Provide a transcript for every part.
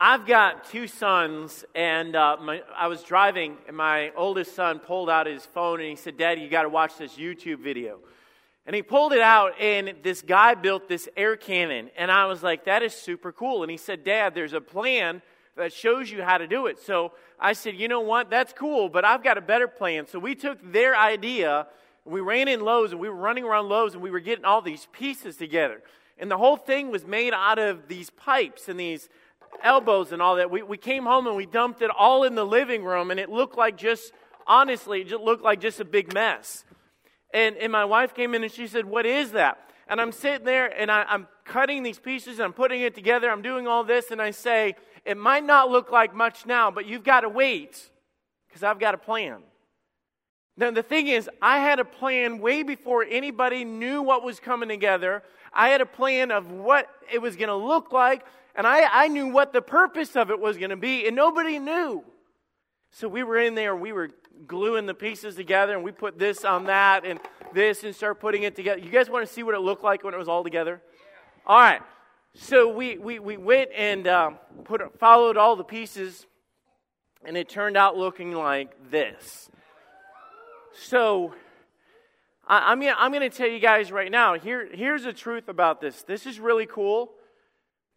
I've got two sons, and uh, my, I was driving, and my oldest son pulled out his phone and he said, Daddy, you got to watch this YouTube video. And he pulled it out, and this guy built this air cannon. And I was like, that is super cool. And he said, Dad, there's a plan that shows you how to do it. So I said, you know what? That's cool, but I've got a better plan. So we took their idea, we ran in Lowe's, and we were running around Lowe's, and we were getting all these pieces together. And the whole thing was made out of these pipes and these elbows and all that. We, we came home and we dumped it all in the living room, and it looked like just, honestly, it just looked like just a big mess. And, and my wife came in and she said, What is that? And I'm sitting there and I, I'm cutting these pieces and I'm putting it together. I'm doing all this, and I say, It might not look like much now, but you've got to wait because I've got a plan. Now, the thing is, I had a plan way before anybody knew what was coming together. I had a plan of what it was going to look like, and I, I knew what the purpose of it was going to be, and nobody knew. So we were in there, we were gluing the pieces together, and we put this on that and this and start putting it together. You guys want to see what it looked like when it was all together? All right. So we, we, we went and um, put, followed all the pieces, and it turned out looking like this. So I, I'm, I'm going to tell you guys right now here, here's the truth about this. This is really cool.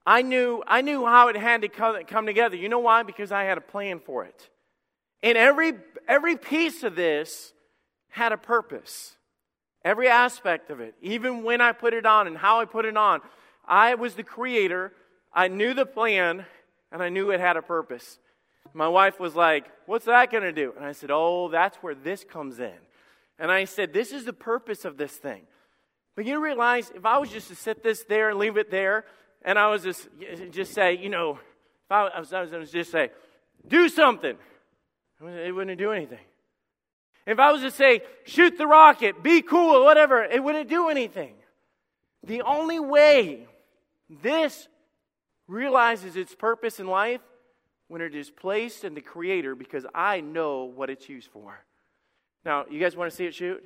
I knew, I knew how it had to come, come together. You know why? Because I had a plan for it. And every, every piece of this had a purpose. Every aspect of it. Even when I put it on and how I put it on. I was the creator. I knew the plan and I knew it had a purpose. My wife was like, What's that going to do? And I said, Oh, that's where this comes in. And I said, This is the purpose of this thing. But you realize if I was just to sit this there and leave it there, and I was just just say, you know, if I was, I was just say, do something, it wouldn't do anything. If I was to say, shoot the rocket, be cool, whatever, it wouldn't do anything. The only way this realizes its purpose in life when it is placed in the Creator because I know what it's used for. Now, you guys want to see it shoot?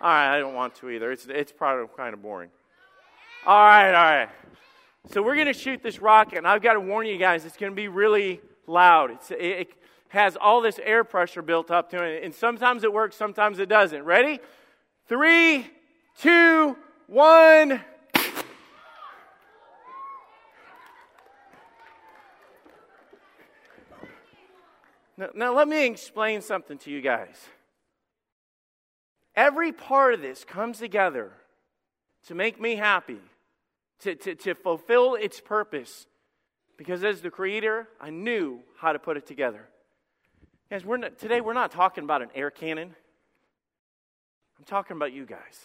All right, I don't want to either. It's, it's probably kind of boring. All right, all right. So we're going to shoot this rocket, and I've got to warn you guys, it's going to be really loud. It's, it has all this air pressure built up to it, and sometimes it works, sometimes it doesn't. Ready? Three, two, one. Now, now, let me explain something to you guys. Every part of this comes together to make me happy to, to, to fulfill its purpose. Because as the creator, I knew how to put it together. Guys, we're not, today we're not talking about an air cannon. I'm talking about you guys.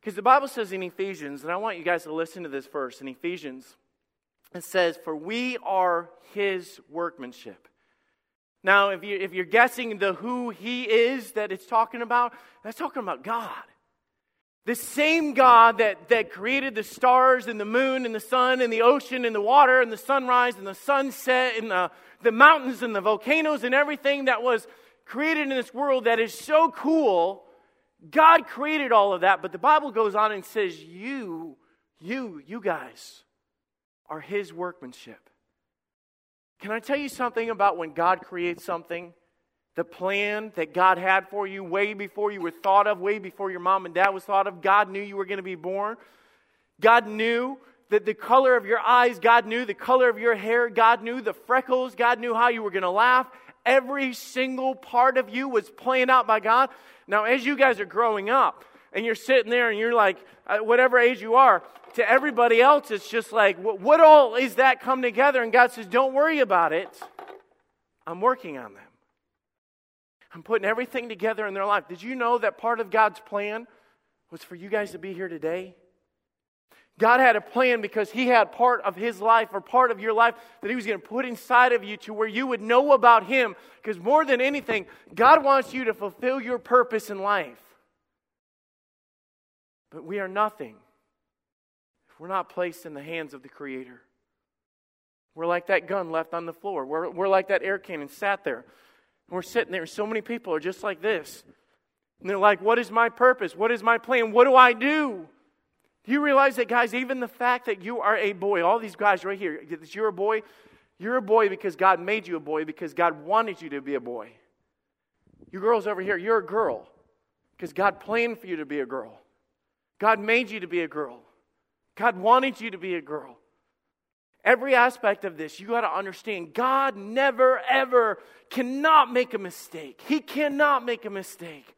Because the Bible says in Ephesians, and I want you guys to listen to this verse in Ephesians, it says, For we are his workmanship. Now, if, you, if you're guessing the who he is that it's talking about, that's talking about God. The same God that, that created the stars and the moon and the sun and the ocean and the water and the sunrise and the sunset and the, the mountains and the volcanoes and everything that was created in this world that is so cool. God created all of that, but the Bible goes on and says, You, you, you guys are His workmanship. Can I tell you something about when God creates something? The plan that God had for you way before you were thought of, way before your mom and dad was thought of. God knew you were going to be born. God knew that the color of your eyes, God knew the color of your hair, God knew the freckles, God knew how you were going to laugh. Every single part of you was planned out by God. Now, as you guys are growing up and you're sitting there and you're like, uh, whatever age you are, to everybody else, it's just like, what all is that come together? And God says, don't worry about it. I'm working on that. I'm putting everything together in their life. Did you know that part of God's plan was for you guys to be here today? God had a plan because He had part of His life or part of your life that He was going to put inside of you to where you would know about Him. Because more than anything, God wants you to fulfill your purpose in life. But we are nothing if we're not placed in the hands of the Creator. We're like that gun left on the floor, we're, we're like that air cannon sat there. And we're sitting there, so many people are just like this. And they're like, What is my purpose? What is my plan? What do I do? You realize that, guys, even the fact that you are a boy, all these guys right here, that you're a boy, you're a boy because God made you a boy, because God wanted you to be a boy. You girls over here, you're a girl because God planned for you to be a girl. God made you to be a girl. God wanted you to be a girl. Every aspect of this, you got to understand God never, ever cannot make a mistake. He cannot make a mistake.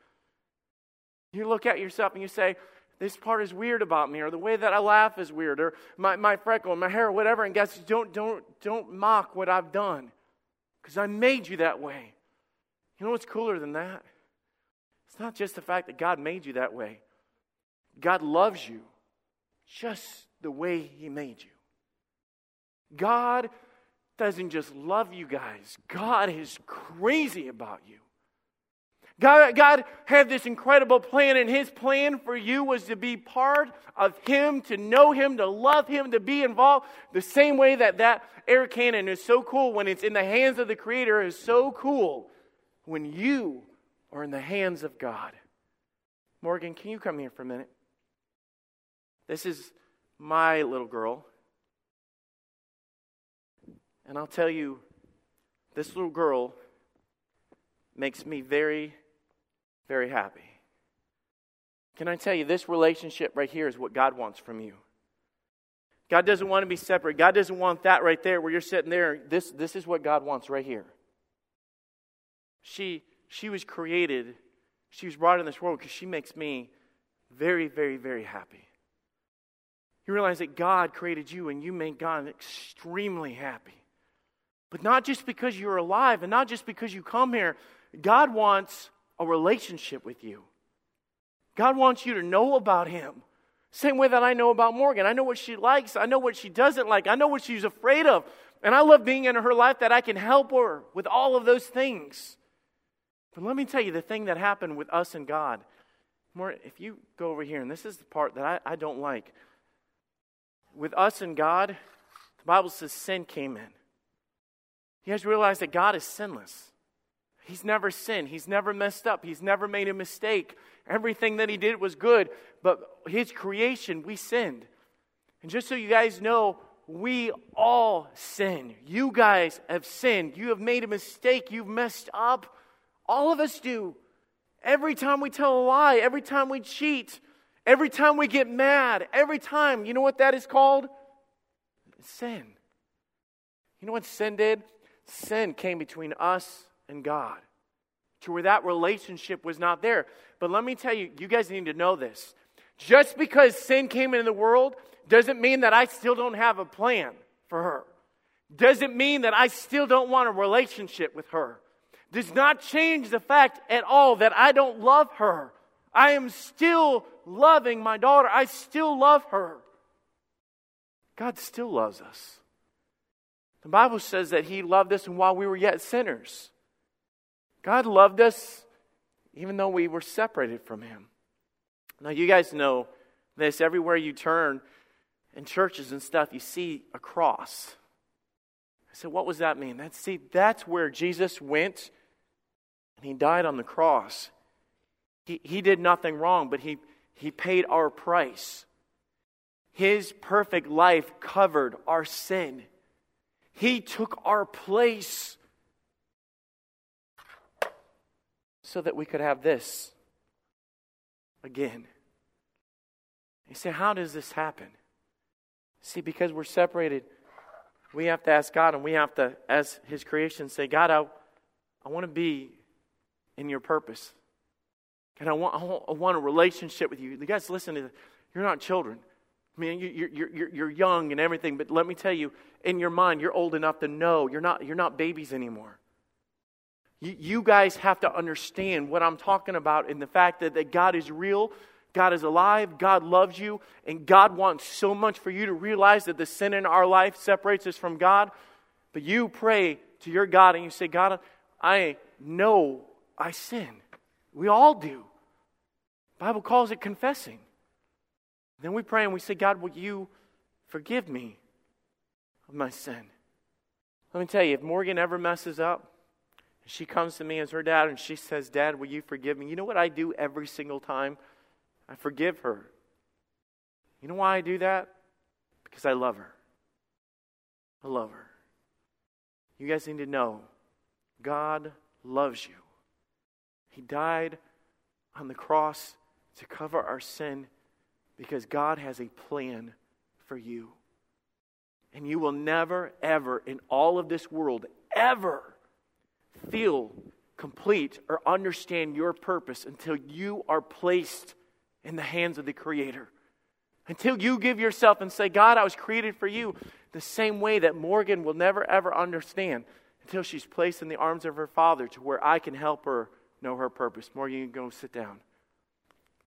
You look at yourself and you say, This part is weird about me, or the way that I laugh is weird, or my, my freckle, my hair, whatever. And guys, don't, don't, don't mock what I've done because I made you that way. You know what's cooler than that? It's not just the fact that God made you that way, God loves you just the way He made you. God doesn't just love you guys, God is crazy about you. God, God had this incredible plan, and His plan for you was to be part of Him, to know Him, to love Him, to be involved. The same way that that air cannon is so cool when it's in the hands of the Creator is so cool when you are in the hands of God. Morgan, can you come here for a minute? This is my little girl. And I'll tell you, this little girl makes me very, very happy. Can I tell you, this relationship right here is what God wants from you. God doesn't want to be separate. God doesn't want that right there where you're sitting there. This, this is what God wants right here. She, she was created, she was brought in this world because she makes me very, very, very happy. You realize that God created you and you made God extremely happy. But not just because you're alive and not just because you come here. God wants a relationship with you. God wants you to know about Him. Same way that I know about Morgan. I know what she likes. I know what she doesn't like. I know what she's afraid of. And I love being in her life that I can help her with all of those things. But let me tell you the thing that happened with us and God. More, if you go over here, and this is the part that I, I don't like. With us and God, the Bible says sin came in. You guys realize that God is sinless. He's never sinned. He's never messed up. He's never made a mistake. Everything that he did was good. But his creation, we sinned. And just so you guys know, we all sin. You guys have sinned. You have made a mistake. You've messed up. All of us do. Every time we tell a lie, every time we cheat, every time we get mad, every time, you know what that is called? Sin. You know what sin did? Sin came between us and God to where that relationship was not there. But let me tell you, you guys need to know this. Just because sin came into the world doesn't mean that I still don't have a plan for her. Doesn't mean that I still don't want a relationship with her does not change the fact at all that I don't love her. I am still loving my daughter. I still love her. God still loves us. The Bible says that He loved us and while we were yet sinners. God loved us even though we were separated from Him. Now, you guys know this. Everywhere you turn in churches and stuff, you see a cross. I said, what does that mean? That's, see, that's where Jesus went and he died on the cross. He, he did nothing wrong, but he, he paid our price. His perfect life covered our sin. He took our place so that we could have this again. You say, How does this happen? See, because we're separated, we have to ask God and we have to, as His creation, say, God, I, I want to be in your purpose. And I want, I want, a relationship with you. You guys, listen to this. You're not children. I mean, you're, you're, you're young and everything, but let me tell you, in your mind, you're old enough to know you're not, you're not babies anymore. You, you guys have to understand what I'm talking about in the fact that, that God is real, God is alive, God loves you, and God wants so much for you to realize that the sin in our life separates us from God. But you pray to your God and you say, God, I know I sin. We all do. The Bible calls it confessing. Then we pray and we say, God, will you forgive me of my sin? Let me tell you, if Morgan ever messes up, she comes to me as her dad and she says, Dad, will you forgive me? You know what I do every single time? I forgive her. You know why I do that? Because I love her. I love her. You guys need to know God loves you. He died on the cross to cover our sin because God has a plan for you. And you will never, ever, in all of this world, ever feel complete or understand your purpose until you are placed in the hands of the Creator. Until you give yourself and say, God, I was created for you, the same way that Morgan will never, ever understand until she's placed in the arms of her father to where I can help her know her purpose. Morgan, you can go sit down.